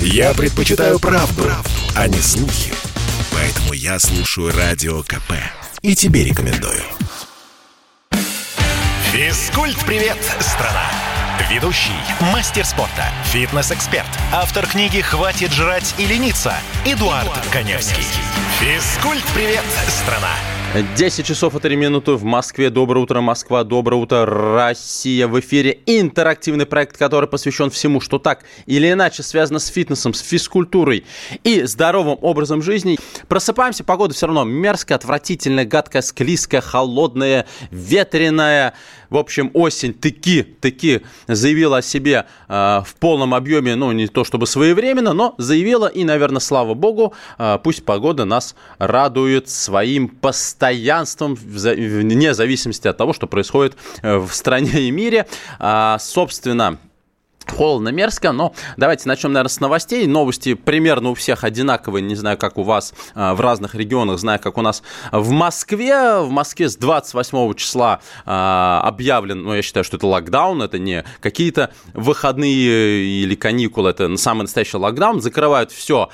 Я предпочитаю правду, правду, а не слухи. Поэтому я слушаю Радио КП. И тебе рекомендую. Физкульт-привет, страна! Ведущий, мастер спорта, фитнес-эксперт, автор книги «Хватит жрать и лениться» Эдуард, Эдуард Коневский. Физкульт-привет, страна! 10 часов и 3 минуты в Москве. Доброе утро, Москва. Доброе утро, Россия. В эфире интерактивный проект, который посвящен всему, что так или иначе связано с фитнесом, с физкультурой и здоровым образом жизни. Просыпаемся, погода все равно мерзкая, отвратительная, гадкая, склизкая, холодная, ветреная. В общем, осень таки, таки заявила о себе э, в полном объеме, ну, не то чтобы своевременно, но заявила, и, наверное, слава богу, э, пусть погода нас радует своим постоянством, вне зависимости от того, что происходит э, в стране и мире. А, собственно, Холодно, мерзко, но давайте начнем, наверное, с новостей. Новости примерно у всех одинаковые, не знаю, как у вас а, в разных регионах, знаю, как у нас в Москве. В Москве с 28 числа а, объявлен, ну, я считаю, что это локдаун, это не какие-то выходные или каникулы, это самый настоящий локдаун. Закрывают все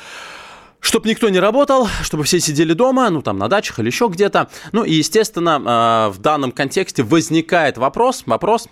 чтобы никто не работал, чтобы все сидели дома, ну, там, на дачах или еще где-то. Ну, и, естественно, а, в данном контексте возникает вопрос, вопрос,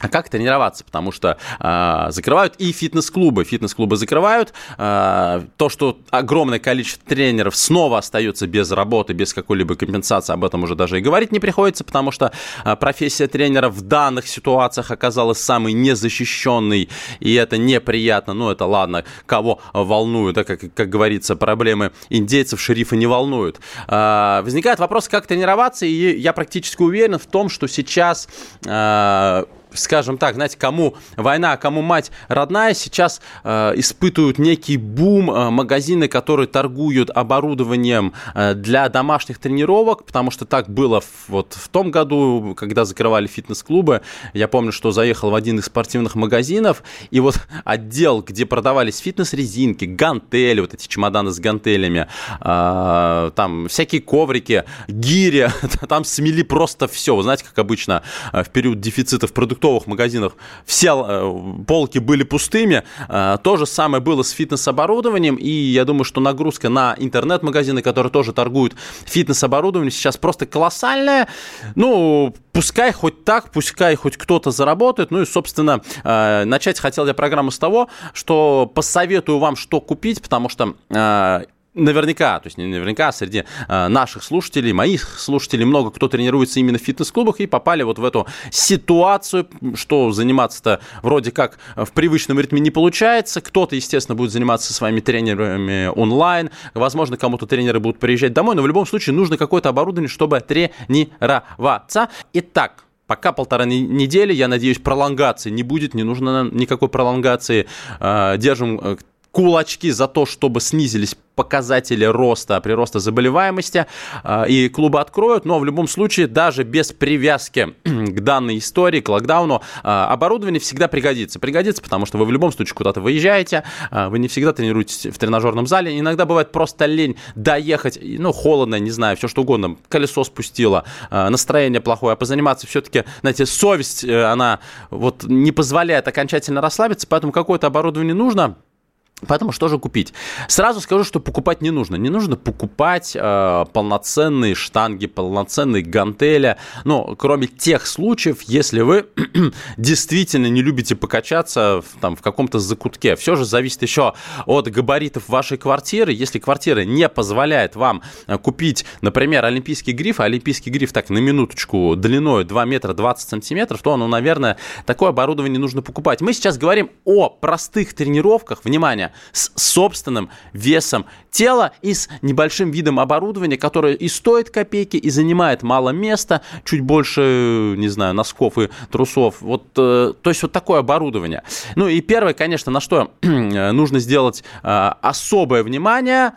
а как тренироваться? Потому что э, закрывают и фитнес-клубы. Фитнес-клубы закрывают. Э, то, что огромное количество тренеров снова остается без работы, без какой-либо компенсации, об этом уже даже и говорить не приходится, потому что э, профессия тренера в данных ситуациях оказалась самой незащищенной, и это неприятно. Ну, это ладно, кого волнуют, да, как, как говорится, проблемы индейцев шерифа не волнуют. Э, возникает вопрос, как тренироваться, и я практически уверен в том, что сейчас... Э, скажем так, знаете, кому война, а кому мать родная, сейчас э, испытывают некий бум э, магазины, которые торгуют оборудованием э, для домашних тренировок, потому что так было в, вот в том году, когда закрывали фитнес-клубы. Я помню, что заехал в один из спортивных магазинов, и вот отдел, где продавались фитнес-резинки, гантели, вот эти чемоданы с гантелями, э, там всякие коврики, гири, там смели просто все. Вы знаете, как обычно э, в период дефицитов продуктов продуктовых магазинах все э, полки были пустыми. Э, то же самое было с фитнес-оборудованием, и я думаю, что нагрузка на интернет-магазины, которые тоже торгуют фитнес-оборудованием, сейчас просто колоссальная. Ну, пускай хоть так, пускай хоть кто-то заработает. Ну и, собственно, э, начать хотел я программу с того, что посоветую вам, что купить, потому что наверняка, то есть не наверняка, а среди э, наших слушателей, моих слушателей, много кто тренируется именно в фитнес-клубах и попали вот в эту ситуацию, что заниматься-то вроде как в привычном ритме не получается. Кто-то, естественно, будет заниматься своими тренерами онлайн. Возможно, кому-то тренеры будут приезжать домой, но в любом случае нужно какое-то оборудование, чтобы тренироваться. Итак, Пока полтора недели, я надеюсь, пролонгации не будет, не нужно никакой пролонгации. Э, держим э, кулачки за то, чтобы снизились показатели роста, прироста заболеваемости, а, и клубы откроют, но в любом случае, даже без привязки к данной истории, к локдауну, а, оборудование всегда пригодится. Пригодится, потому что вы в любом случае куда-то выезжаете, а, вы не всегда тренируетесь в тренажерном зале, иногда бывает просто лень доехать, ну, холодно, не знаю, все что угодно, колесо спустило, настроение плохое, а позаниматься все-таки, знаете, совесть, э, она вот не позволяет окончательно расслабиться, поэтому какое-то оборудование нужно, Поэтому что же купить? Сразу скажу, что покупать не нужно. Не нужно покупать э, полноценные штанги, полноценные гантели. Ну, кроме тех случаев, если вы действительно не любите покачаться там, в каком-то закутке. Все же зависит еще от габаритов вашей квартиры. Если квартира не позволяет вам э, купить, например, олимпийский гриф, а олимпийский гриф так на минуточку длиной 2 метра 20 сантиметров, то, ну, наверное, такое оборудование нужно покупать. Мы сейчас говорим о простых тренировках. Внимание! С собственным весом тела и с небольшим видом оборудования, которое и стоит копейки, и занимает мало места, чуть больше, не знаю, носков и трусов. Вот, э, то есть вот такое оборудование. Ну и первое, конечно, на что нужно сделать э, особое внимание,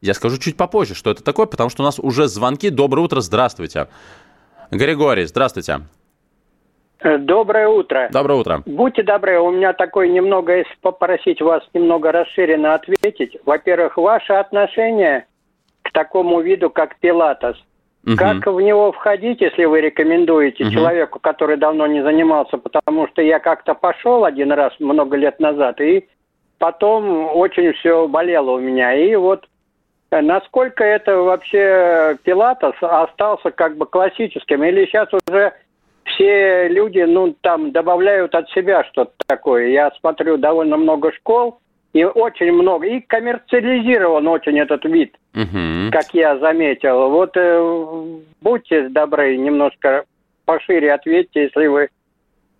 я скажу чуть попозже, что это такое, потому что у нас уже звонки. Доброе утро, здравствуйте. Григорий, здравствуйте. Э, доброе утро. Доброе утро. Будьте добры, у меня такое немного, если попросить вас немного расширенно ответить. Во-первых, ваше отношение к такому виду, как пилатес. Угу. Как в него входить, если вы рекомендуете угу. человеку, который давно не занимался, потому что я как-то пошел один раз много лет назад и потом очень все болело у меня. И вот э, насколько это вообще Пилатес остался как бы классическим? Или сейчас уже все люди, ну, там, добавляют от себя что-то такое. Я смотрю довольно много школ, и очень много. И коммерциализирован очень этот вид, угу. как я заметил. Вот э, будьте добры, немножко пошире ответьте, если вы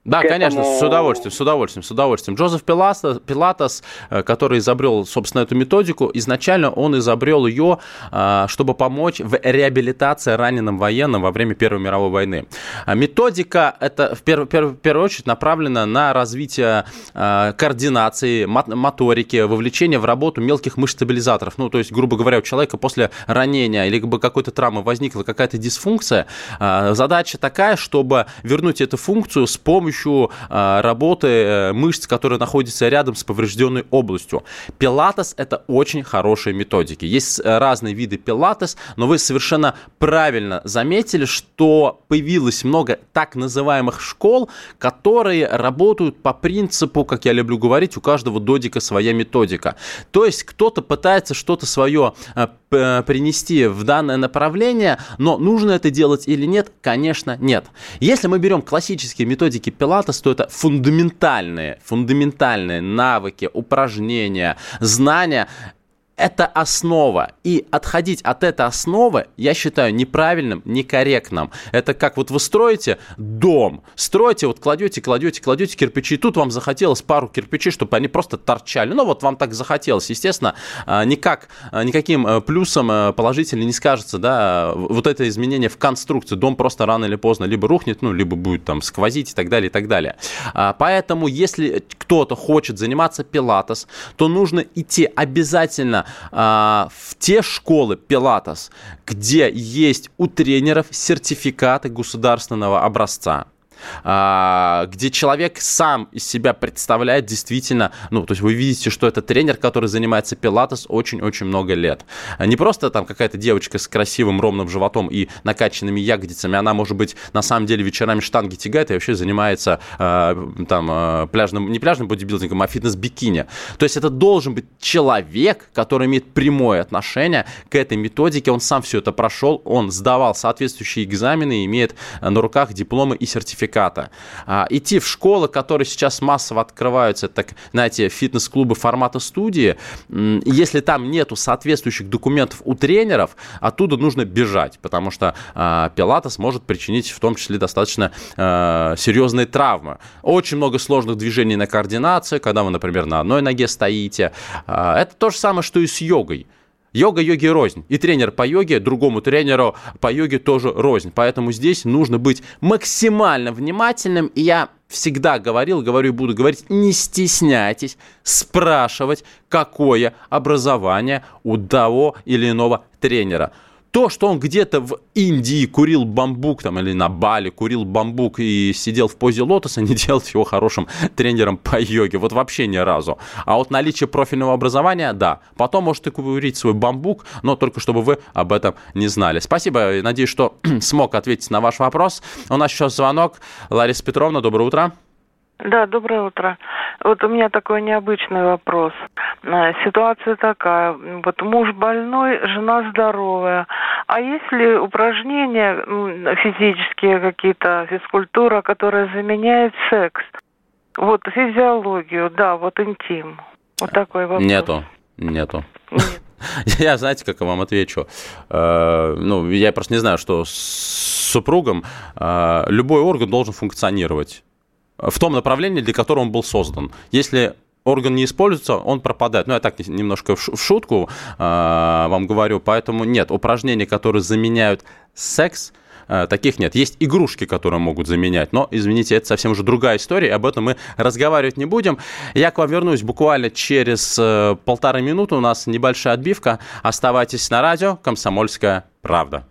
да, этому... конечно, с удовольствием, с удовольствием, с удовольствием. Джозеф Пилатос, Пилатос, э, который изобрел, собственно, эту методику, изначально он изобрел ее, э, чтобы помочь в реабилитации раненым военным во время Первой мировой войны. А методика это в первую, в первую очередь направлена на развитие э, координации, моторики, вовлечение в работу мелких мышц-стабилизаторов. Ну, то есть, грубо говоря, у человека после ранения или какой-то травмы возникла какая-то дисфункция. Задача такая, чтобы вернуть эту функцию с помощью помощью а, работы э, мышц, которые находятся рядом с поврежденной областью. Пилатес – это очень хорошие методики. Есть э, разные виды пилатес, но вы совершенно правильно заметили, что появилось много так называемых школ, которые работают по принципу, как я люблю говорить, у каждого додика своя методика. То есть кто-то пытается что-то свое э, принести в данное направление, но нужно это делать или нет? Конечно, нет. Если мы берем классические методики пилатес, то это фундаментальные, фундаментальные навыки, упражнения, знания, это основа. И отходить от этой основы, я считаю, неправильным, некорректным. Это как вот вы строите дом, строите, вот кладете, кладете, кладете кирпичи, и тут вам захотелось пару кирпичей, чтобы они просто торчали. Ну вот вам так захотелось. Естественно, а, никак, а, никаким э, плюсом э, положительно не скажется, да, вот это изменение в конструкции. Дом просто рано или поздно либо рухнет, ну, либо будет там сквозить и так далее, и так далее. А, поэтому, если кто-то хочет заниматься пилатес, то нужно идти обязательно а, в те школы Пилатес, где есть у тренеров сертификаты государственного образца. А, где человек сам из себя представляет действительно, ну, то есть вы видите, что это тренер, который занимается пилатес очень-очень много лет. Не просто там какая-то девочка с красивым ровным животом и накачанными ягодицами, она, может быть, на самом деле вечерами штанги тягает и вообще занимается э, там э, пляжным, не пляжным бодибилдингом, а фитнес-бикини. То есть это должен быть человек, который имеет прямое отношение к этой методике, он сам все это прошел, он сдавал соответствующие экзамены, имеет на руках дипломы и сертификаты сертификата. А, идти в школы, которые сейчас массово открываются, так, знаете, фитнес-клубы формата студии, если там нету соответствующих документов у тренеров, оттуда нужно бежать, потому что а, пилатес может причинить в том числе достаточно а, серьезные травмы. Очень много сложных движений на координацию, когда вы, например, на одной ноге стоите. А, это то же самое, что и с йогой. Йога йоги рознь. И тренер по йоге другому тренеру по йоге тоже рознь. Поэтому здесь нужно быть максимально внимательным. И я всегда говорил, говорю и буду говорить, не стесняйтесь спрашивать, какое образование у того или иного тренера. То, что он где-то в Индии курил бамбук там, или на Бали курил бамбук и сидел в позе лотоса, не делает его хорошим тренером по йоге. Вот вообще ни разу. А вот наличие профильного образования, да. Потом можете курить свой бамбук, но только чтобы вы об этом не знали. Спасибо. Надеюсь, что смог ответить на ваш вопрос. У нас еще звонок. Лариса Петровна, доброе утро. Да, доброе утро. Вот у меня такой необычный вопрос. Э, ситуация такая. Вот муж больной, жена здоровая. А есть ли упражнения физические какие-то, физкультура, которая заменяет секс? Вот физиологию, да, вот интим. Вот такой вопрос. Нету, нету. Нет. Я, знаете, как я вам отвечу? Э, ну, я просто не знаю, что с супругом э, любой орган должен функционировать в том направлении, для которого он был создан. Если орган не используется, он пропадает. Ну, я так немножко в шутку э, вам говорю, поэтому нет, упражнений, которые заменяют секс, э, таких нет. Есть игрушки, которые могут заменять, но, извините, это совсем уже другая история, об этом мы разговаривать не будем. Я к вам вернусь буквально через э, полторы минуты, у нас небольшая отбивка. Оставайтесь на радио «Комсомольская правда».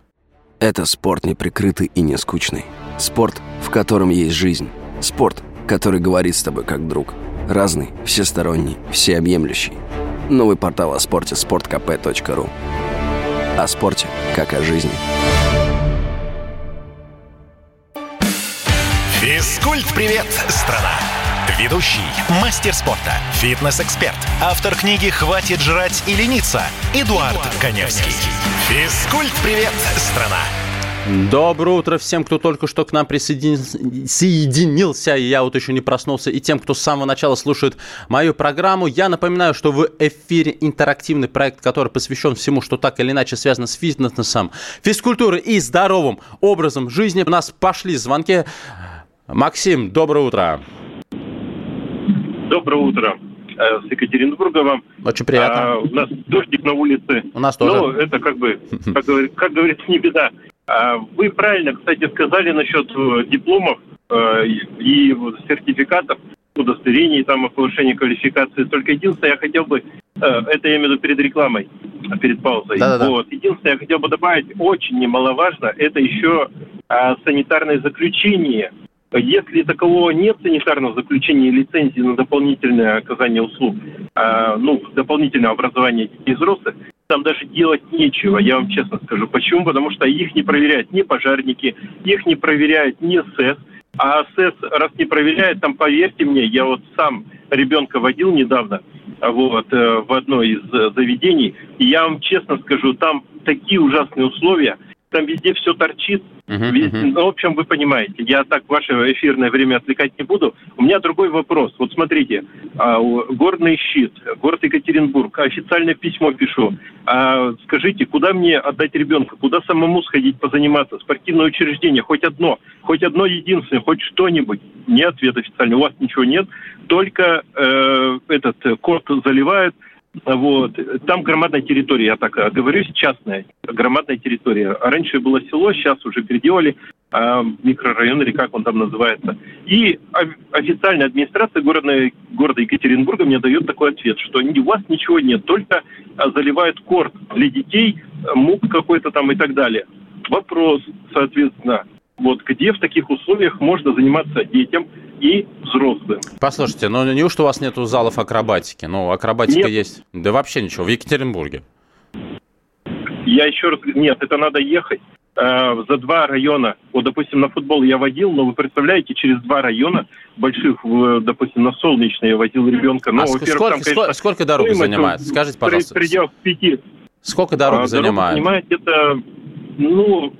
Это спорт неприкрытый и не скучный. Спорт, в котором есть жизнь. Спорт, который говорит с тобой как друг. Разный, всесторонний, всеобъемлющий. Новый портал о спорте – sportkp.ru О спорте, как о жизни. Физкульт-привет, страна! Ведущий, мастер спорта, фитнес-эксперт, автор книги «Хватит жрать и лениться» Эдуард, Эдуард Коневский. Физкульт-привет, страна! Доброе утро всем, кто только что к нам присоединился, и я вот еще не проснулся, и тем, кто с самого начала слушает мою программу. Я напоминаю, что в эфире интерактивный проект, который посвящен всему, что так или иначе связано с фитнесом, физкультурой и здоровым образом жизни. У нас пошли звонки. Максим, доброе утро. Доброе утро. Э, с Екатеринбурга вам. Очень приятно. А, у нас дождик на улице. У нас тоже. Ну, это как бы, как, как говорится, не беда. А, вы правильно, кстати, сказали насчет э, дипломов э, и сертификатов, удостоверений там о повышении квалификации. Только единственное, я хотел бы, это я имею в виду перед рекламой, перед паузой. Да-да-да. Вот. Единственное, я хотел бы добавить, очень немаловажно, это еще а, санитарное заключение – если такового нет санитарного заключения и лицензии на дополнительное оказание услуг, э, ну, дополнительное образование детей и взрослых, там даже делать нечего, я вам честно скажу. Почему? Потому что их не проверяют ни пожарники, их не проверяет ни СЭС, а СЭС, раз не проверяет, там, поверьте мне, я вот сам ребенка водил недавно, вот, э, в одно из э, заведений, и я вам честно скажу, там такие ужасные условия, там везде все торчит, Uh-huh, uh-huh. Ну, в общем, вы понимаете, я так ваше эфирное время отвлекать не буду. У меня другой вопрос. Вот смотрите, а, горный щит, город Екатеринбург, официальное письмо пишу. А, скажите, куда мне отдать ребенка? Куда самому сходить позаниматься? Спортивное учреждение, хоть одно, хоть одно единственное, хоть что-нибудь. Не ответ официальный, у вас ничего нет. Только э, этот код заливают, вот. Там громадная территория, я так говорю, частная громадная территория. Раньше было село, сейчас уже переделали э, микрорайон или как он там называется. И официальная администрация города, города Екатеринбурга мне дает такой ответ, что у вас ничего нет, только а, заливают корт для детей, мук какой-то там и так далее. Вопрос, соответственно, вот где в таких условиях можно заниматься детям и взрослым. Послушайте, ну неужто у вас нету залов акробатики? Ну, акробатика нет. есть. Да вообще ничего, в Екатеринбурге. Я еще раз нет, это надо ехать э, за два района. Вот, допустим, на футбол я водил, но вы представляете, через два района больших, допустим, на солнечный я водил ребенка. Ну, а сколько, там, конечно, сколько дорога занимает? Скажите, пожалуйста. При, пределах пяти. Сколько дорога а, занимает? Дорога занимает где-то, ну,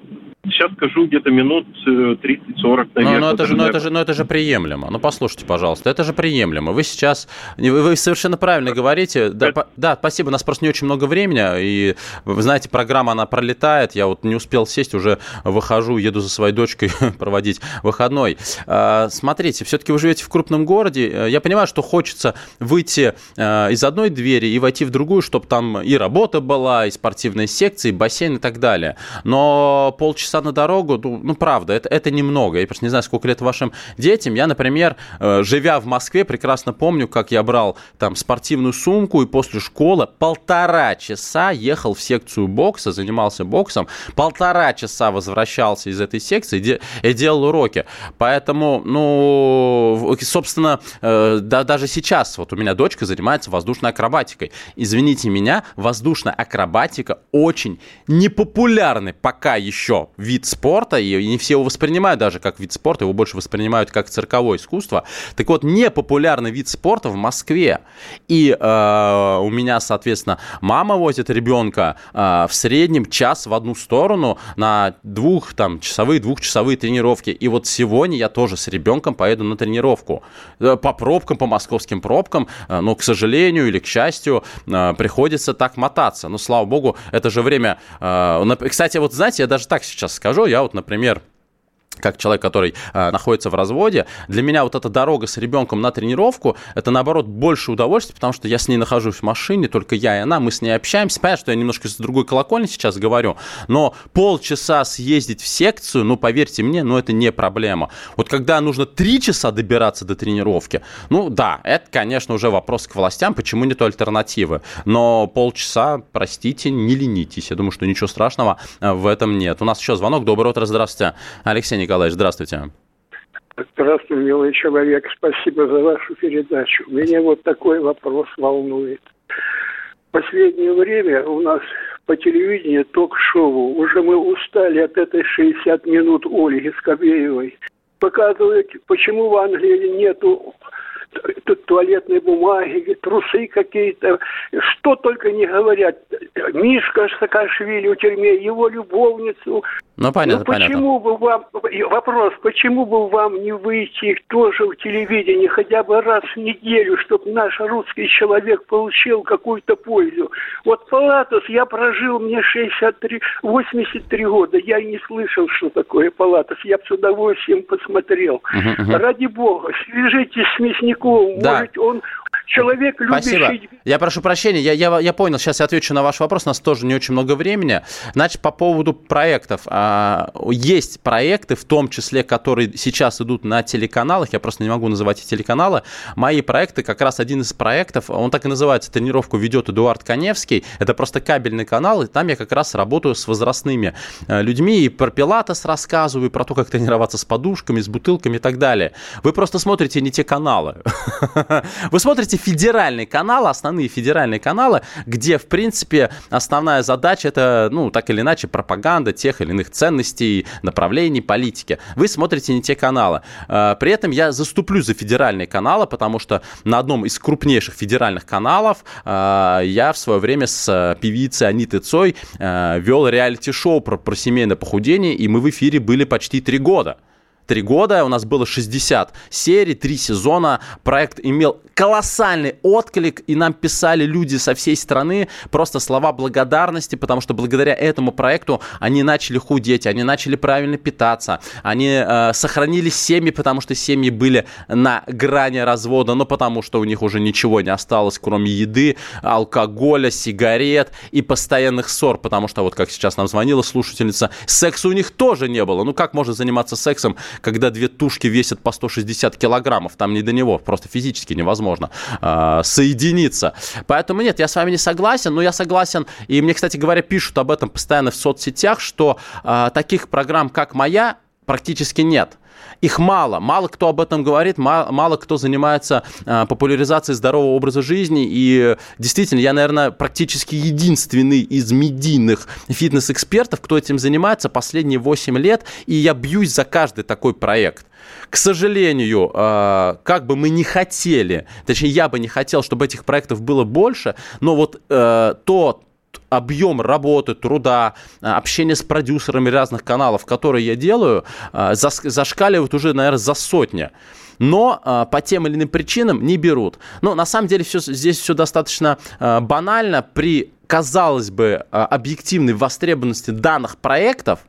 Сейчас скажу где-то минут 30-40, наверное. Но, но, это же, но, это же, но это же приемлемо. Ну, послушайте, пожалуйста, это же приемлемо. Вы сейчас, вы, вы совершенно правильно говорите. Да, по, да, спасибо, у нас просто не очень много времени, и, вы знаете, программа, она пролетает. Я вот не успел сесть, уже выхожу, еду за своей дочкой проводить выходной. А, смотрите, все-таки вы живете в крупном городе. Я понимаю, что хочется выйти а, из одной двери и войти в другую, чтобы там и работа была, и спортивные секции, и бассейн и так далее. Но полчаса часа на дорогу, ну, ну правда, это, это немного. Я просто не знаю, сколько лет вашим детям. Я, например, э, живя в Москве, прекрасно помню, как я брал там спортивную сумку и после школы полтора часа ехал в секцию бокса, занимался боксом, полтора часа возвращался из этой секции и делал уроки. Поэтому, ну, собственно, э, да, даже сейчас вот у меня дочка занимается воздушной акробатикой. Извините меня, воздушная акробатика очень непопулярный пока еще вид спорта, и не все его воспринимают даже как вид спорта, его больше воспринимают как цирковое искусство. Так вот, непопулярный вид спорта в Москве. И э, у меня, соответственно, мама возит ребенка э, в среднем час в одну сторону на двух, там, часовые, двухчасовые тренировки. И вот сегодня я тоже с ребенком поеду на тренировку. Э, по пробкам, по московским пробкам, э, но, к сожалению или к счастью, э, приходится так мотаться. Но, слава богу, это же время... Э, кстати, вот знаете, я даже так сейчас скажу. Я вот, например, как человек, который э, находится в разводе, для меня вот эта дорога с ребенком на тренировку, это наоборот больше удовольствия, потому что я с ней нахожусь в машине, только я и она, мы с ней общаемся. Понятно, что я немножко с другой колокольни сейчас говорю, но полчаса съездить в секцию, ну, поверьте мне, ну, это не проблема. Вот когда нужно три часа добираться до тренировки, ну, да, это, конечно, уже вопрос к властям, почему нету альтернативы. Но полчаса, простите, не ленитесь. Я думаю, что ничего страшного э, в этом нет. У нас еще звонок. Доброе утро, здравствуйте. Алексей Николаевич, здравствуйте. Здравствуй, милый человек. Спасибо за вашу передачу. Меня вот такой вопрос волнует. В последнее время у нас по телевидению ток-шоу. Уже мы устали от этой 60 минут Ольги Скобеевой. Показывают, почему в Англии нету туалетной бумаги, трусы какие-то, что только не говорят. Мишка Саакашвили в тюрьме, его любовницу. Ну, понятно, ну, почему понятно. бы вам, вопрос, почему бы вам не выйти тоже в телевидении хотя бы раз в неделю, чтобы наш русский человек получил какую-то пользу? Вот Палатос я прожил, мне 63, 83 года, я и не слышал, что такое Палатос, я бы с удовольствием посмотрел. Uh-huh, uh-huh. Ради бога, свяжитесь с Мясниковым, да. может он человек любящий... Спасибо. Я прошу прощения, я, я, я понял, сейчас я отвечу на ваш вопрос, у нас тоже не очень много времени. Значит, по поводу проектов. А, есть проекты, в том числе, которые сейчас идут на телеканалах, я просто не могу называть эти телеканалы. Мои проекты, как раз один из проектов, он так и называется, тренировку ведет Эдуард Коневский, это просто кабельный канал, и там я как раз работаю с возрастными э, людьми, и про пилатес рассказываю, и про то, как тренироваться с подушками, с бутылками и так далее. Вы просто смотрите не те каналы. Вы смотрите федеральные каналы, основные федеральные каналы, где, в принципе, основная задача это, ну, так или иначе, пропаганда тех или иных ценностей, направлений, политики. Вы смотрите не те каналы. Э, при этом я заступлю за федеральные каналы, потому что на одном из крупнейших федеральных каналов э, я в свое время с певицей Анитой Цой э, вел реалити-шоу про, про семейное похудение, и мы в эфире были почти три года три года, у нас было 60 серий, три сезона. Проект имел колоссальный отклик, и нам писали люди со всей страны просто слова благодарности, потому что благодаря этому проекту они начали худеть, они начали правильно питаться, они э, сохранили семьи, потому что семьи были на грани развода, но потому что у них уже ничего не осталось, кроме еды, алкоголя, сигарет и постоянных ссор, потому что вот как сейчас нам звонила слушательница, секса у них тоже не было. Ну как можно заниматься сексом, когда две тушки весят по 160 килограммов, там не до него, просто физически невозможно э, соединиться. Поэтому нет, я с вами не согласен, но я согласен, и мне, кстати говоря, пишут об этом постоянно в соцсетях, что э, таких программ, как моя, практически нет. Их мало, мало кто об этом говорит, мало, мало кто занимается э, популяризацией здорового образа жизни. И действительно, я, наверное, практически единственный из медийных фитнес-экспертов, кто этим занимается последние 8 лет. И я бьюсь за каждый такой проект. К сожалению, э, как бы мы не хотели, точнее, я бы не хотел, чтобы этих проектов было больше, но вот э, то объем работы, труда, э, общения с продюсерами разных каналов, которые я делаю, э, зашкаливают уже, наверное, за сотня но э, по тем или иным причинам не берут. Но на самом деле все, здесь все достаточно банально. При, казалось бы, объективной востребованности данных проектов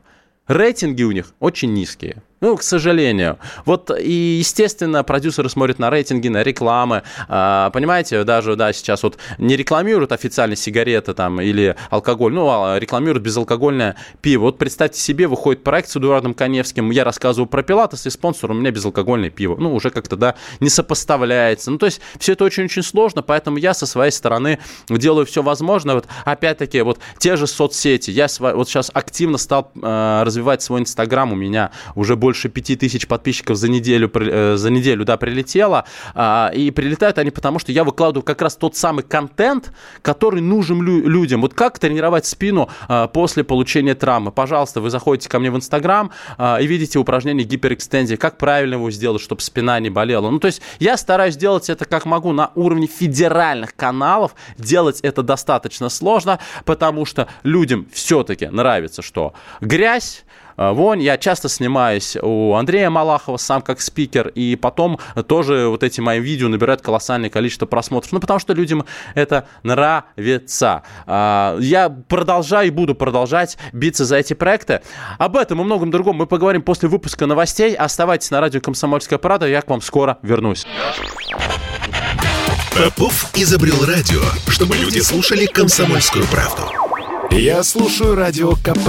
рейтинги у них очень низкие. Ну, к сожалению. Вот и, естественно, продюсеры смотрят на рейтинги, на рекламы. А, понимаете, даже, да, сейчас вот не рекламируют официально сигареты там или алкоголь, ну, а рекламируют безалкогольное пиво. Вот представьте себе, выходит проект с Эдуардом Коневским, я рассказываю про Пилатес, и спонсор у меня безалкогольное пиво. Ну, уже как-то, да, не сопоставляется. Ну, то есть все это очень-очень сложно, поэтому я со своей стороны делаю все возможное. Вот опять-таки, вот те же соцсети. Я вот сейчас активно стал э, развивать свой Инстаграм, у меня уже больше больше 5000 подписчиков за неделю, э, за неделю да, прилетело. А, и прилетают они потому, что я выкладываю как раз тот самый контент, который нужен людям. Вот как тренировать спину а, после получения травмы. Пожалуйста, вы заходите ко мне в Инстаграм а, и видите упражнение гиперэкстензии. Как правильно его сделать, чтобы спина не болела. Ну, то есть я стараюсь делать это как могу на уровне федеральных каналов. Делать это достаточно сложно, потому что людям все-таки нравится, что грязь, Э, вонь. Я часто снимаюсь у Андрея Малахова сам как спикер, и потом тоже вот эти мои видео набирают колоссальное количество просмотров. Ну, потому что людям это нравится. А, я продолжаю и буду продолжать биться за эти проекты. Об этом и многом другом мы поговорим после выпуска новостей. Оставайтесь на радио «Комсомольская правда». Я к вам скоро вернусь. Попов изобрел радио, чтобы люди слушали комсомольскую правду. Я слушаю радио КП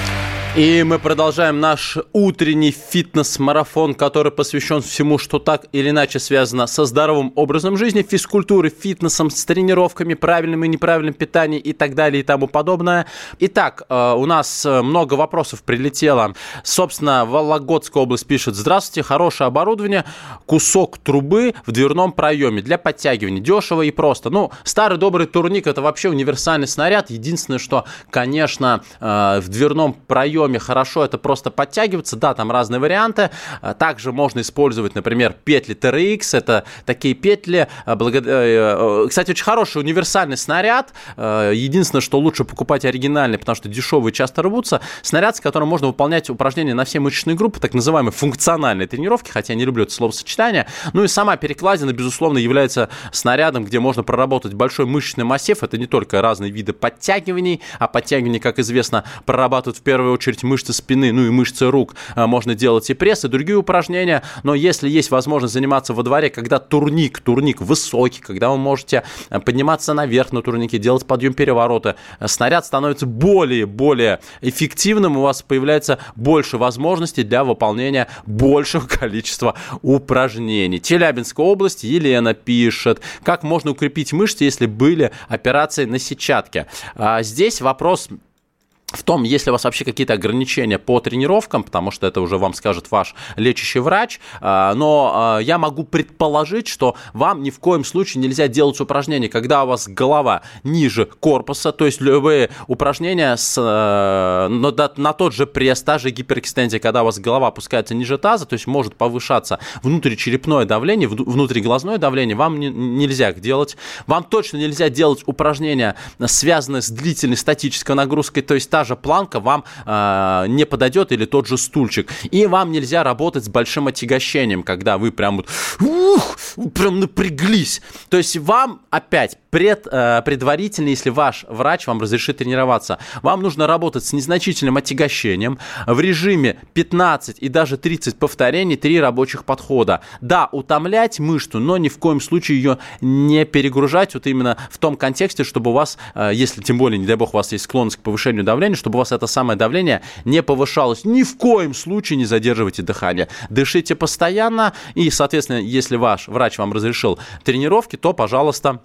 И мы продолжаем наш утренний фитнес-марафон, который посвящен всему, что так или иначе связано со здоровым образом жизни, физкультурой, фитнесом, с тренировками, правильным и неправильным питанием и так далее и тому подобное. Итак, э, у нас э, много вопросов прилетело. Собственно, Вологодская область пишет, здравствуйте, хорошее оборудование, кусок трубы в дверном проеме для подтягивания, дешево и просто. Ну, старый добрый турник это вообще универсальный снаряд. Единственное, что, конечно, э, в дверном проеме объеме хорошо это просто подтягиваться. Да, там разные варианты. А, также можно использовать, например, петли TRX. Это такие петли. А, э, э, кстати, очень хороший универсальный снаряд. А, единственное, что лучше покупать оригинальный, потому что дешевые часто рвутся. Снаряд, с которым можно выполнять упражнения на все мышечные группы, так называемые функциональные тренировки, хотя я не люблю это словосочетание. Ну и сама перекладина, безусловно, является снарядом, где можно проработать большой мышечный массив. Это не только разные виды подтягиваний, а подтягивания, как известно, прорабатывают в первую очередь очередь мышцы спины, ну и мышцы рук. А, можно делать и пресс, и другие упражнения. Но если есть возможность заниматься во дворе, когда турник, турник высокий, когда вы можете а, подниматься наверх на турнике, делать подъем переворота, а, снаряд становится более-более эффективным, у вас появляется больше возможностей для выполнения большего количества упражнений. Челябинская область, Елена пишет, как можно укрепить мышцы, если были операции на сетчатке. Здесь вопрос в том, если у вас вообще какие-то ограничения по тренировкам, потому что это уже вам скажет ваш лечащий врач, а, но а, я могу предположить, что вам ни в коем случае нельзя делать упражнения, когда у вас голова ниже корпуса, то есть любые упражнения с, э, на тот же пресс, та же гиперэкстензия, когда у вас голова опускается ниже таза, то есть может повышаться внутричерепное давление, внутриглазное давление, вам нельзя их делать. Вам точно нельзя делать упражнения, связанные с длительной статической нагрузкой, то есть та же планка вам э, не подойдет или тот же стульчик. И вам нельзя работать с большим отягощением, когда вы прям вот ух, прям напряглись. То есть вам опять пред, э, предварительно, если ваш врач вам разрешит тренироваться, вам нужно работать с незначительным отягощением в режиме 15 и даже 30 повторений, 3 рабочих подхода. Да, утомлять мышцу, но ни в коем случае ее не перегружать вот именно в том контексте, чтобы у вас, э, если тем более, не дай бог, у вас есть склонность к повышению давления, чтобы у вас это самое давление не повышалось. Ни в коем случае не задерживайте дыхание. Дышите постоянно и, соответственно, если ваш врач вам разрешил тренировки, то, пожалуйста,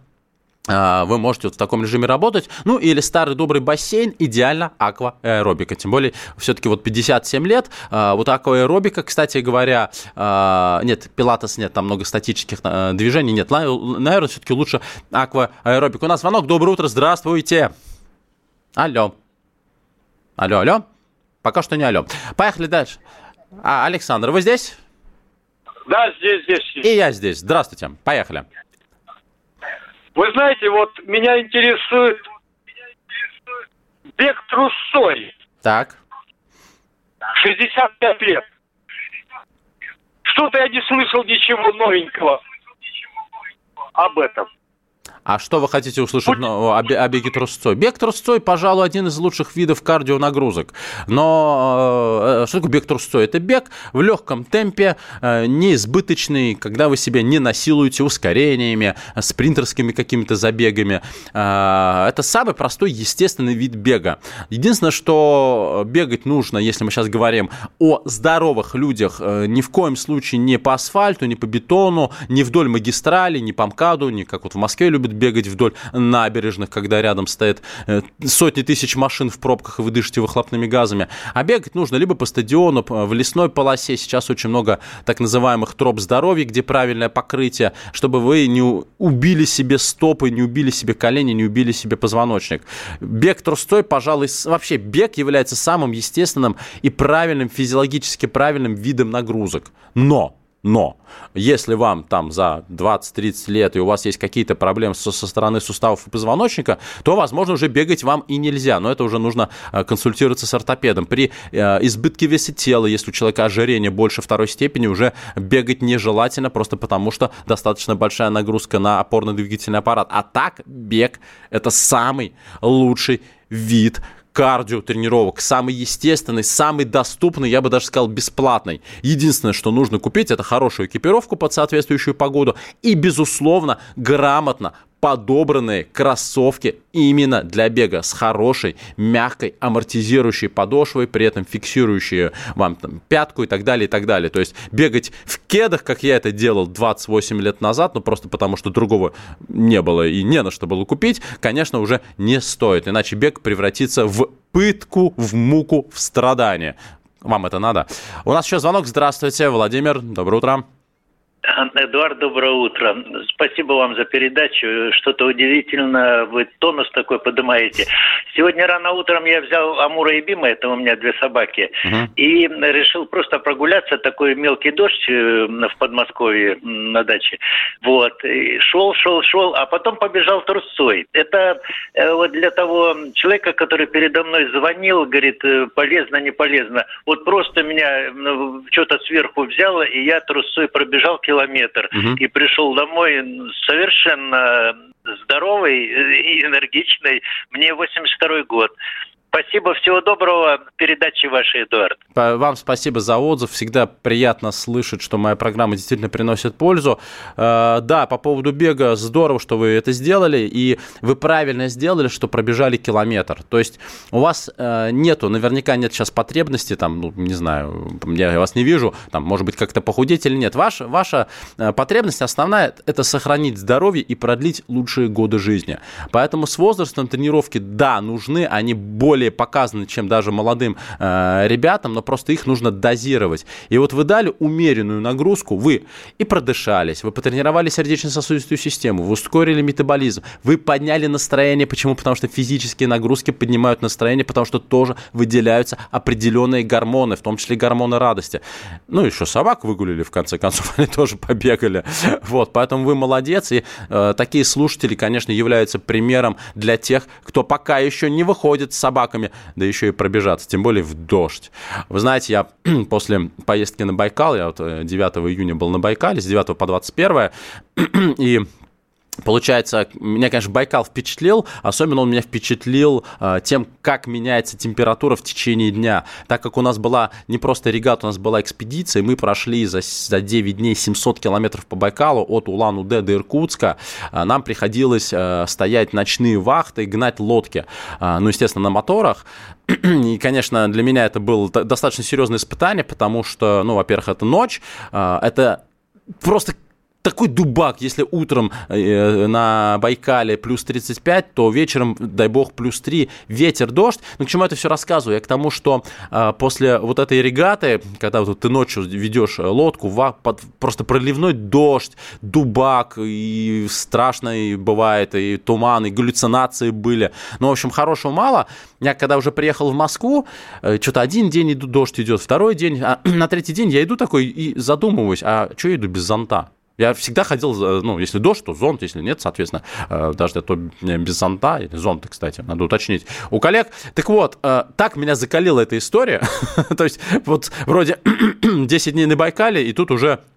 вы можете вот в таком режиме работать. Ну, или старый добрый бассейн, идеально акваэробика. Тем более, все-таки вот 57 лет. А, вот акваэробика, кстати говоря, а, нет, пилатес нет, там много статических движений нет. Наверное, все-таки лучше акваэробика. У нас звонок. Доброе утро, здравствуйте. Алло. Алло, алло. Пока что не алло. Поехали дальше. А, Александр, вы здесь? Да, здесь, здесь. И я здесь. Здравствуйте. Поехали. Вы знаете, вот меня интересует бег трусой. Так. 65 лет. Что-то я не слышал ничего новенького об этом. А что вы хотите услышать ну, о, о беге трусцой? Бег трусцой, пожалуй, один из лучших видов кардионагрузок. Но э, что такое бег трусцой? Это бег в легком темпе, э, неизбыточный, когда вы себя не насилуете ускорениями, спринтерскими какими-то забегами. Э, это самый простой, естественный вид бега. Единственное, что бегать нужно, если мы сейчас говорим о здоровых людях, э, ни в коем случае не по асфальту, не по бетону, не вдоль магистрали, не по МКАДу, не как вот в Москве любят бегать вдоль набережных, когда рядом стоят э, сотни тысяч машин в пробках, и вы дышите выхлопными газами. А бегать нужно либо по стадиону, в лесной полосе. Сейчас очень много так называемых троп здоровья, где правильное покрытие, чтобы вы не убили себе стопы, не убили себе колени, не убили себе позвоночник. Бег трустой, пожалуй, вообще бег является самым естественным и правильным, физиологически правильным видом нагрузок. Но но если вам там за 20-30 лет и у вас есть какие-то проблемы со, со стороны суставов и позвоночника, то, возможно, уже бегать вам и нельзя. Но это уже нужно э, консультироваться с ортопедом. При э, избытке веса тела, если у человека ожирение больше второй степени, уже бегать нежелательно, просто потому что достаточно большая нагрузка на опорно-двигательный аппарат. А так бег – это самый лучший вид кардио тренировок, самый естественный, самый доступный, я бы даже сказал, бесплатный. Единственное, что нужно купить, это хорошую экипировку под соответствующую погоду и, безусловно, грамотно, подобранные кроссовки именно для бега с хорошей, мягкой, амортизирующей подошвой, при этом фиксирующей вам там, пятку и так далее, и так далее. То есть бегать в кедах, как я это делал 28 лет назад, ну просто потому что другого не было и не на что было купить, конечно, уже не стоит. Иначе бег превратится в пытку, в муку, в страдание. Вам это надо. У нас еще звонок. Здравствуйте, Владимир. Доброе утро. Эдуард, доброе утро. Спасибо вам за передачу. Что-то удивительно, вы тонус такой поднимаете. Сегодня рано утром я взял Амура и Бима, это у меня две собаки, uh-huh. и решил просто прогуляться. Такой мелкий дождь э, в Подмосковье на даче. Вот. И шел, шел, шел, а потом побежал трусцой. Это э, вот для того человека, который передо мной звонил, говорит, э, полезно, не полезно. Вот просто меня что-то сверху взяло, и я трусцой пробежал километр километр угу. и пришел домой совершенно здоровый и энергичный. Мне 82 год. Спасибо, всего доброго. Передачи вашей, Эдуард. Вам спасибо за отзыв. Всегда приятно слышать, что моя программа действительно приносит пользу. Э, да, по поводу бега, здорово, что вы это сделали, и вы правильно сделали, что пробежали километр. То есть у вас э, нету, наверняка нет сейчас потребности, там, ну, не знаю, я вас не вижу, там, может быть, как-то похудеть или нет. Ваш, ваша э, потребность основная – это сохранить здоровье и продлить лучшие годы жизни. Поэтому с возрастом тренировки, да, нужны, они более более показаны, чем даже молодым э, ребятам, но просто их нужно дозировать. И вот вы дали умеренную нагрузку, вы и продышались, вы потренировали сердечно-сосудистую систему, вы ускорили метаболизм, вы подняли настроение. Почему? Потому что физические нагрузки поднимают настроение, потому что тоже выделяются определенные гормоны, в том числе гормоны радости. Ну, еще собак выгулили, в конце концов, они тоже побегали. Вот, поэтому вы молодец, и э, такие слушатели, конечно, являются примером для тех, кто пока еще не выходит с собакой собаками, да еще и пробежаться, тем более в дождь. Вы знаете, я после поездки на Байкал, я вот 9 э, июня был на Байкале, с 9 по 21, и Получается, меня, конечно, Байкал впечатлил, особенно он меня впечатлил э, тем, как меняется температура в течение дня. Так как у нас была не просто регата, у нас была экспедиция, мы прошли за, за 9 дней 700 километров по Байкалу от Улан-Удэ до Иркутска. Э, нам приходилось э, стоять ночные вахты, гнать лодки, э, ну, естественно, на моторах. И, конечно, для меня это было достаточно серьезное испытание, потому что, ну, во-первых, это ночь, э, это просто такой дубак, если утром э, на Байкале плюс 35, то вечером, дай бог, плюс 3, ветер, дождь. Ну, к чему я это все рассказываю? Я к тому, что э, после вот этой регаты, когда вот ты ночью ведешь лодку, просто проливной дождь, дубак, и страшно и бывает, и туман, и галлюцинации были. Ну, в общем, хорошего мало. Я когда уже приехал в Москву, э, что-то один день иду, дождь идет, второй день, а на третий день я иду такой и задумываюсь, а что я иду без зонта? Я всегда ходил, ну, если дождь, то зонт, если нет, соответственно, э, даже то без зонта, или зонта, кстати, надо уточнить у коллег. Так вот, э, так меня закалила эта история, то есть вот вроде 10 дней на Байкале, и тут уже Э,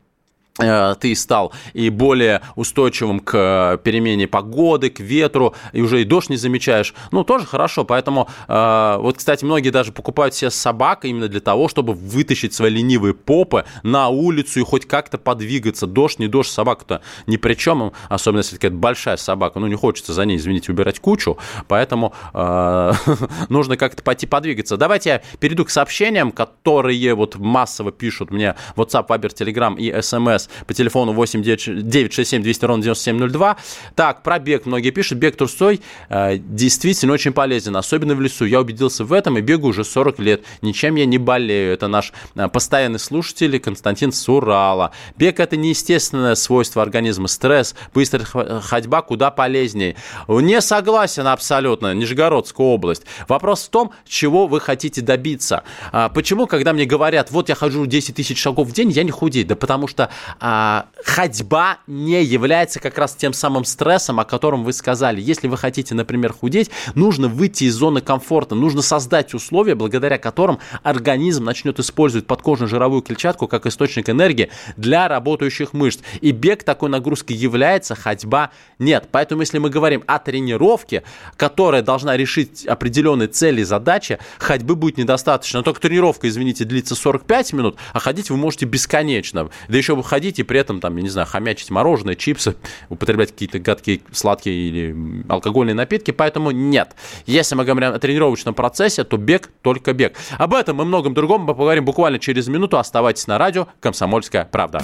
ты стал и более устойчивым к э, перемене погоды, к ветру, и уже и дождь не замечаешь, ну, тоже хорошо. Поэтому, э, вот, кстати, многие даже покупают себе собак именно для того, чтобы вытащить свои ленивые попы на улицу и хоть как-то подвигаться. Дождь, не дождь, собака-то ни при чем, особенно если какая-то большая собака, ну, не хочется за ней, извините, убирать кучу, поэтому э, нужно как-то пойти подвигаться. Давайте я перейду к сообщениям, которые вот массово пишут мне WhatsApp, Viber, Telegram и SMS по телефону 8 967 200 ровно 9702. Так, про бег многие пишут. Бег трусцой э, действительно очень полезен, особенно в лесу. Я убедился в этом и бегу уже 40 лет. Ничем я не болею. Это наш э, постоянный слушатель Константин Сурала. Бег – это неестественное свойство организма. Стресс, быстрая ходьба куда полезнее. Не согласен абсолютно. Нижегородская область. Вопрос в том, чего вы хотите добиться. А, почему, когда мне говорят, вот я хожу 10 тысяч шагов в день, я не худею? Да потому что а, ходьба не является как раз тем самым стрессом, о котором вы сказали. Если вы хотите, например, худеть, нужно выйти из зоны комфорта, нужно создать условия, благодаря которым организм начнет использовать подкожно-жировую клетчатку как источник энергии для работающих мышц. И бег такой нагрузкой является, ходьба нет. Поэтому, если мы говорим о тренировке, которая должна решить определенные цели и задачи, ходьбы будет недостаточно. Но только тренировка, извините, длится 45 минут, а ходить вы можете бесконечно. Да еще вы ходить ходить и при этом, там, я не знаю, хомячить мороженое, чипсы, употреблять какие-то гадкие сладкие или алкогольные напитки, поэтому нет. Если мы говорим о тренировочном процессе, то бег только бег. Об этом и многом другом мы поговорим буквально через минуту. Оставайтесь на радио «Комсомольская правда».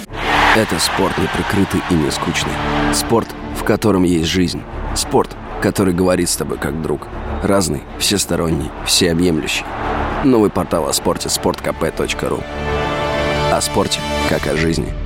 Это спорт неприкрытый и не скучный. Спорт, в котором есть жизнь. Спорт, который говорит с тобой как друг. Разный, всесторонний, всеобъемлющий. Новый портал о спорте – sportkp.ru О спорте, как о жизни.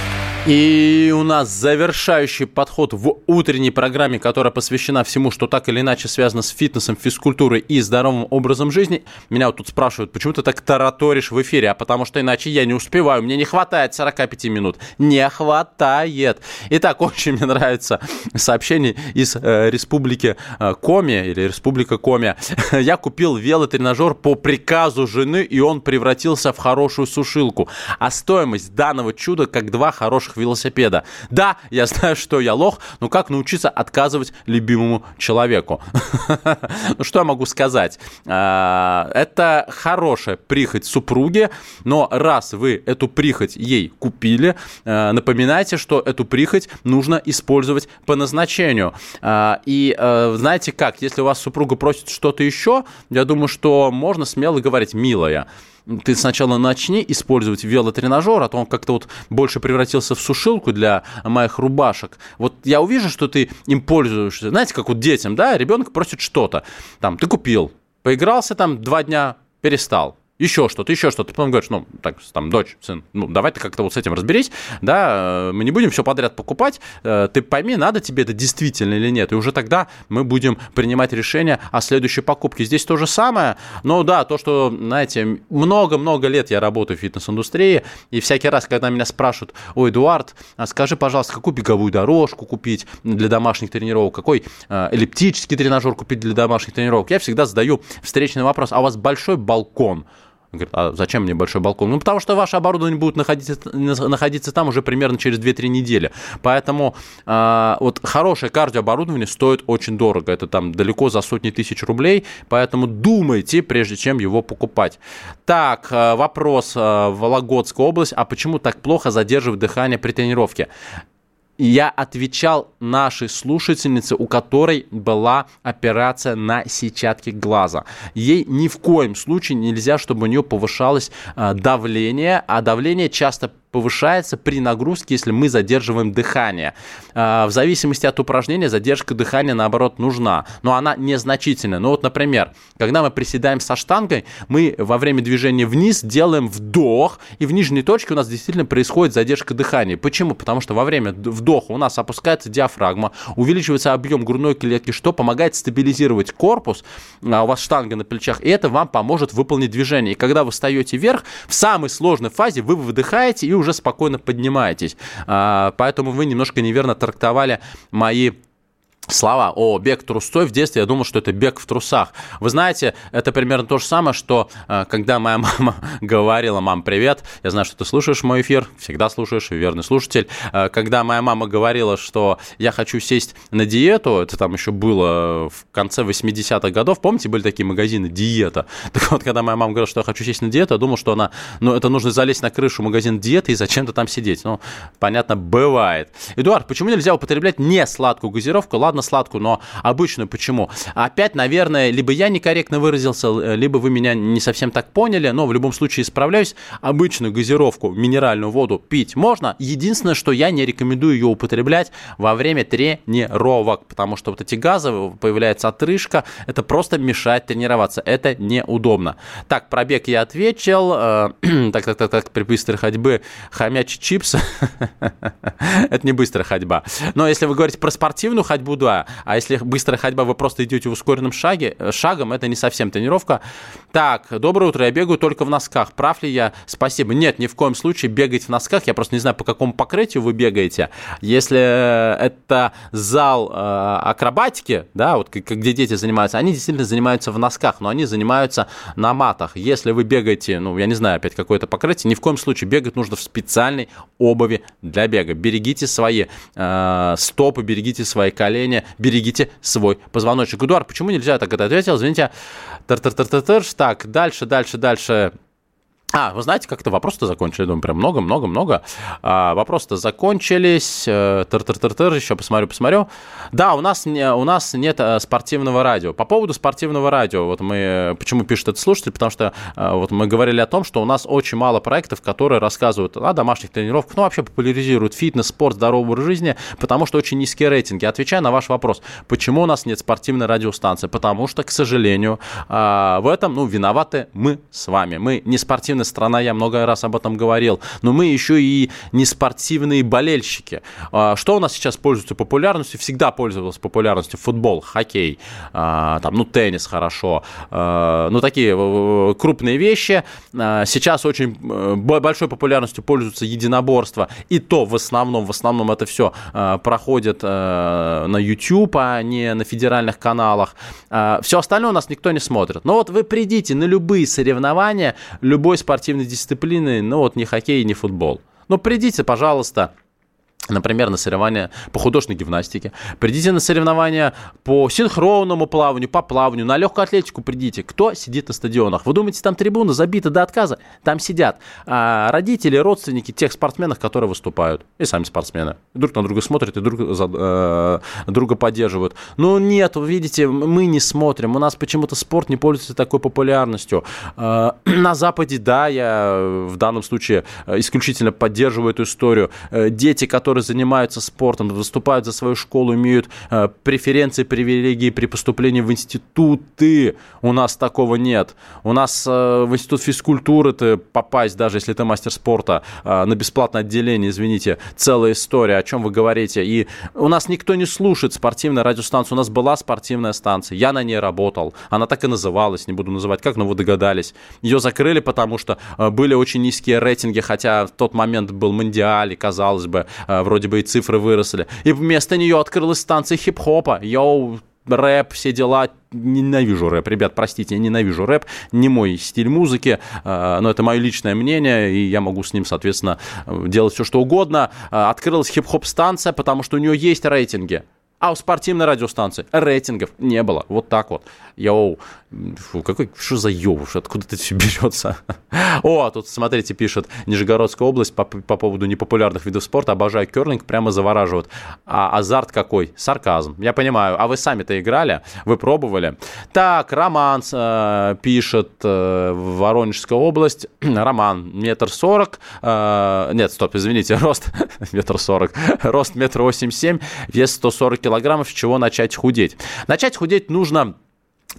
И у нас завершающий подход в утренней программе, которая посвящена всему, что так или иначе связано с фитнесом, физкультурой и здоровым образом жизни. Меня вот тут спрашивают, почему ты так тараторишь в эфире? А потому что иначе я не успеваю, мне не хватает 45 минут. Не хватает. Итак, очень мне нравится сообщение из э, республики э, Коми, или республика Коми. Я купил велотренажер по приказу жены, и он превратился в хорошую сушилку. А стоимость данного чуда, как два хороших хороших велосипеда. Да, я знаю, что я лох, но как научиться отказывать любимому человеку? Ну, что я могу сказать? А, это хорошая прихоть супруги, но раз вы эту прихоть ей купили, а, напоминайте, что эту прихоть нужно использовать по назначению. А, и знаете как, если у вас супруга просит что-то еще, я думаю, что можно смело говорить, милая, ты сначала начни использовать велотренажер, а то он как-то вот больше превратился в сушилку для моих рубашек. Вот я увижу, что ты им пользуешься. Знаете, как вот детям, да, ребенок просит что-то. Там, ты купил, поигрался там два дня, перестал еще что-то, еще что-то. Потом говоришь, ну, так, там, дочь, сын, ну, давай ты как-то вот с этим разберись, да, э, мы не будем все подряд покупать, э, ты пойми, надо тебе это действительно или нет, и уже тогда мы будем принимать решение о следующей покупке. Здесь то же самое, но да, то, что, знаете, много-много лет я работаю в фитнес-индустрии, и всякий раз, когда меня спрашивают, ой, Эдуард, а скажи, пожалуйста, какую беговую дорожку купить для домашних тренировок, какой э, эллиптический тренажер купить для домашних тренировок, я всегда задаю встречный вопрос, а у вас большой балкон? Говорит, а зачем мне большой балкон? Ну, потому что ваше оборудование будет находиться, находиться там уже примерно через 2-3 недели. Поэтому э, вот хорошее кардиооборудование стоит очень дорого. Это там далеко за сотни тысяч рублей. Поэтому думайте, прежде чем его покупать. Так, э, вопрос. Э, Вологодская область. А почему так плохо задерживать дыхание при тренировке? Я отвечал нашей слушательнице, у которой была операция на сетчатке глаза. Ей ни в коем случае нельзя, чтобы у нее повышалось а, давление, а давление часто повышается при нагрузке, если мы задерживаем дыхание. А, в зависимости от упражнения задержка дыхания, наоборот, нужна, но она незначительная. Ну вот, например, когда мы приседаем со штангой, мы во время движения вниз делаем вдох, и в нижней точке у нас действительно происходит задержка дыхания. Почему? Потому что во время вдоха у нас опускается диафрагма, увеличивается объем грудной клетки, что помогает стабилизировать корпус, а у вас штанга на плечах, и это вам поможет выполнить движение. И когда вы встаете вверх, в самой сложной фазе вы выдыхаете и уже спокойно поднимаетесь. А, поэтому вы немножко неверно трактовали мои слова о бег трустой в детстве, я думал, что это бег в трусах. Вы знаете, это примерно то же самое, что э, когда моя мама говорила, мам, привет, я знаю, что ты слушаешь мой эфир, всегда слушаешь, верный слушатель. Э, когда моя мама говорила, что я хочу сесть на диету, это там еще было в конце 80-х годов, помните, были такие магазины «Диета». Так вот, когда моя мама говорила, что я хочу сесть на диету, я думал, что она, ну, это нужно залезть на крышу магазина диеты и зачем-то там сидеть. Ну, понятно, бывает. Эдуард, почему нельзя употреблять не сладкую газировку? Ладно, ладно сладкую, но обычную почему? Опять, наверное, либо я некорректно выразился, либо вы меня не совсем так поняли, но в любом случае исправляюсь. Обычную газировку, минеральную воду пить можно. Единственное, что я не рекомендую ее употреблять во время тренировок, потому что вот эти газы, появляется отрыжка, это просто мешает тренироваться. Это неудобно. Так, пробег я ответил. Э, так, так, так, так, при быстрой ходьбе хомячий чипс. это не быстрая ходьба. Но если вы говорите про спортивную ходьбу, да, ходьба. А если быстрая ходьба, вы просто идете в ускоренном шаге, э, шагом, это не совсем тренировка. Так, доброе утро, я бегаю только в носках. Прав ли я? Спасибо. Нет, ни в коем случае бегать в носках. Я просто не знаю, по какому покрытию вы бегаете. Если это зал э, акробатики, да, вот где дети занимаются, они действительно занимаются в носках, но они занимаются на матах. Если вы бегаете, ну, я не знаю, опять какое-то покрытие, ни в коем случае бегать нужно в специальной обуви для бега. Берегите свои э, стопы, берегите свои колени, берегите свой позвоночник. Эдуард, почему нельзя так это ответил? Извините. Тар-тар-тар-тар-тар. Так, дальше, дальше, дальше. А, вы знаете, как-то вопросы-то закончили, думаю, прям много-много-много. А, вопросы-то закончились. Э, тыр-тыр-тыр-тыр, еще посмотрю, посмотрю. Да, у нас, не, у нас нет э, спортивного радио. По поводу спортивного радио, вот мы, почему пишет этот слушатель, потому что э, вот мы говорили о том, что у нас очень мало проектов, которые рассказывают о домашних тренировках, ну, вообще популяризируют фитнес, спорт, здоровый образ жизни, потому что очень низкие рейтинги. Отвечая на ваш вопрос, почему у нас нет спортивной радиостанции? Потому что, к сожалению, в этом, ну, виноваты мы с вами. Мы не спортивные спортивная страна, я много раз об этом говорил, но мы еще и не спортивные болельщики. А, что у нас сейчас пользуется популярностью? Всегда пользовался популярностью футбол, хоккей, а, там, ну, теннис хорошо, а, ну, такие крупные вещи. Сейчас очень э, большой популярностью пользуются единоборства, и то в основном, в основном это все проходит э, на YouTube, а не на федеральных каналах. Все остальное у нас никто не смотрит. Но вот вы придите на любые соревнования, любой спортивный спортивной дисциплины, ну вот ни хоккей, ни футбол. Ну, придите, пожалуйста, например, на соревнования по художественной гимнастике, придите на соревнования по синхронному плаванию, по плаванию, на легкую атлетику придите. Кто сидит на стадионах? Вы думаете, там трибуна забита до отказа? Там сидят а, родители, родственники тех спортсменов, которые выступают, и сами спортсмены. Друг на друга смотрят и друг за, э, друга поддерживают. Но нет, вы видите, мы не смотрим. У нас почему-то спорт не пользуется такой популярностью. Э, на Западе, да, я в данном случае исключительно поддерживаю эту историю. Э, дети, которые которые занимаются спортом, выступают за свою школу, имеют э, преференции, привилегии при поступлении в институты. У нас такого нет. У нас э, в институт физкультуры ты попасть, даже если ты мастер спорта, э, на бесплатное отделение, извините, целая история, о чем вы говорите. И у нас никто не слушает спортивную радиостанцию. У нас была спортивная станция, я на ней работал. Она так и называлась, не буду называть как, но вы догадались. Ее закрыли, потому что э, были очень низкие рейтинги, хотя в тот момент был Мандиаль, казалось бы, э, вроде бы и цифры выросли. И вместо нее открылась станция хип-хопа. Йоу, рэп, все дела. Ненавижу рэп, ребят, простите, я ненавижу рэп, не мой стиль музыки, э, но это мое личное мнение, и я могу с ним, соответственно, делать все, что угодно. Э, открылась хип-хоп станция, потому что у нее есть рейтинги. А у спортивной радиостанции рейтингов не было. Вот так вот. Йоу. Фу, какой, что за йоу? Откуда это все берется? О, тут, смотрите, пишет Нижегородская область по, по поводу непопулярных видов спорта. Обожаю керлинг, прямо завораживают. А азарт какой? Сарказм. Я понимаю. А вы сами-то играли? Вы пробовали? Так, Роман э, пишет э, Воронежская область. Роман, метр сорок. Э, нет, стоп, извините, рост метр сорок. Рост метр восемьдесят семь, вес 140 килограмм килограммов, с чего начать худеть. Начать худеть нужно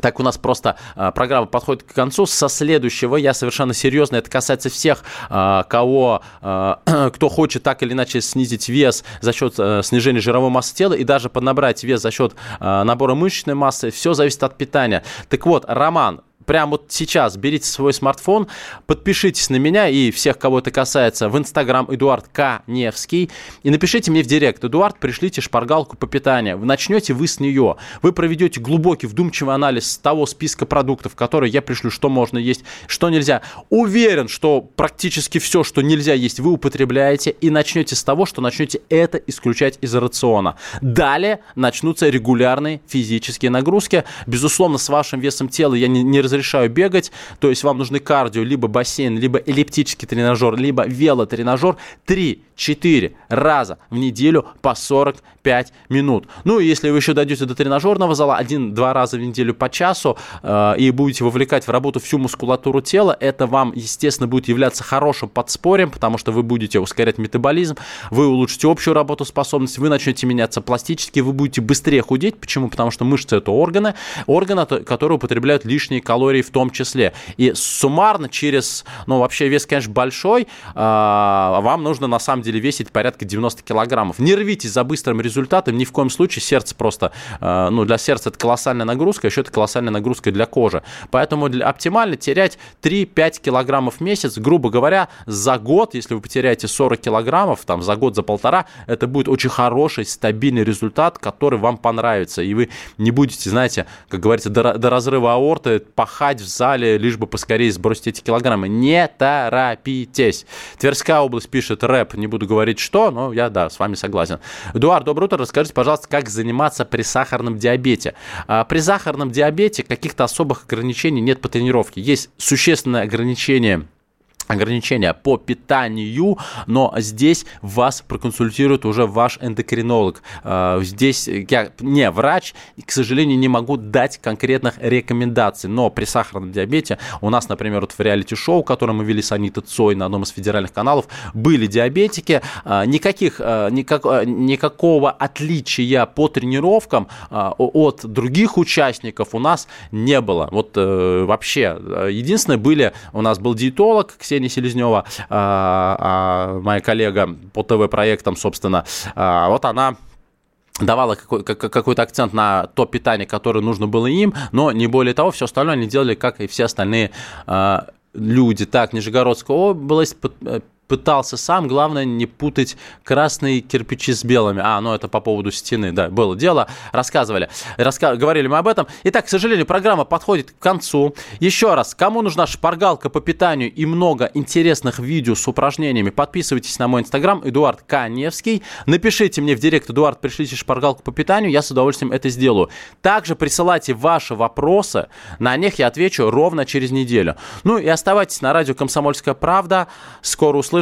так у нас просто э, программа подходит к концу. Со следующего я совершенно серьезно, это касается всех, э, кого, э, кто хочет так или иначе снизить вес за счет э, снижения жировой массы тела и даже поднабрать вес за счет э, набора мышечной массы. Все зависит от питания. Так вот, Роман, прямо вот сейчас берите свой смартфон, подпишитесь на меня и всех, кого это касается, в Инстаграм Эдуард К. Невский и напишите мне в директ. Эдуард, пришлите шпаргалку по питанию. Начнете вы с нее. Вы проведете глубокий, вдумчивый анализ того списка продуктов, которые я пришлю, что можно есть, что нельзя. Уверен, что практически все, что нельзя есть, вы употребляете и начнете с того, что начнете это исключать из рациона. Далее начнутся регулярные физические нагрузки. Безусловно, с вашим весом тела я не, не разрешаю бегать, то есть вам нужны кардио, либо бассейн, либо эллиптический тренажер, либо велотренажер 3-4 раза в неделю по 45 минут. Ну и если вы еще дойдете до тренажерного зала, один-два раза в неделю по часу э, и будете вовлекать в работу всю мускулатуру тела, это вам, естественно, будет являться хорошим подспорьем, потому что вы будете ускорять метаболизм, вы улучшите общую работоспособность, вы начнете меняться пластически, вы будете быстрее худеть. Почему? Потому что мышцы это органы, органы, которые употребляют лишние калории калорий в том числе. И суммарно через, ну, вообще вес, конечно, большой, а, вам нужно на самом деле весить порядка 90 килограммов. Не рвитесь за быстрым результатом, ни в коем случае сердце просто, а, ну, для сердца это колоссальная нагрузка, еще это колоссальная нагрузка для кожи. Поэтому для, оптимально терять 3-5 килограммов в месяц, грубо говоря, за год, если вы потеряете 40 килограммов, там, за год, за полтора, это будет очень хороший, стабильный результат, который вам понравится, и вы не будете, знаете, как говорится, до, до разрыва аорты пахать в зале, лишь бы поскорее сбросить эти килограммы. Не торопитесь. Тверская область пишет рэп, не буду говорить что, но я, да, с вами согласен. Эдуард, доброе утро. Расскажите, пожалуйста, как заниматься при сахарном диабете. А, при сахарном диабете каких-то особых ограничений нет по тренировке. Есть существенное ограничение ограничения по питанию, но здесь вас проконсультирует уже ваш эндокринолог. Э, здесь я не врач, и, к сожалению, не могу дать конкретных рекомендаций, но при сахарном диабете у нас, например, вот в реалити-шоу, которое мы вели с Анитой Цой на одном из федеральных каналов, были диабетики, э, никаких, э, никак, никакого отличия по тренировкам от других участников у нас не было. Вот вообще, единственное, были, у нас был диетолог, Ксения Селезнева, а, а, моя коллега по ТВ-проектам, собственно, а, вот она давала какой, какой-то акцент на то питание, которое нужно было им, но не более того, все остальное они делали, как и все остальные люди. Так, Нижегородская область пытался сам, главное не путать красные кирпичи с белыми. А, ну это по поводу стены, да, было дело. Рассказывали, раска... говорили мы об этом. Итак, к сожалению, программа подходит к концу. Еще раз, кому нужна шпаргалка по питанию и много интересных видео с упражнениями, подписывайтесь на мой инстаграм, Эдуард Каневский. Напишите мне в директ, Эдуард, пришлите шпаргалку по питанию, я с удовольствием это сделаю. Также присылайте ваши вопросы, на них я отвечу ровно через неделю. Ну и оставайтесь на радио «Комсомольская правда». Скоро услышим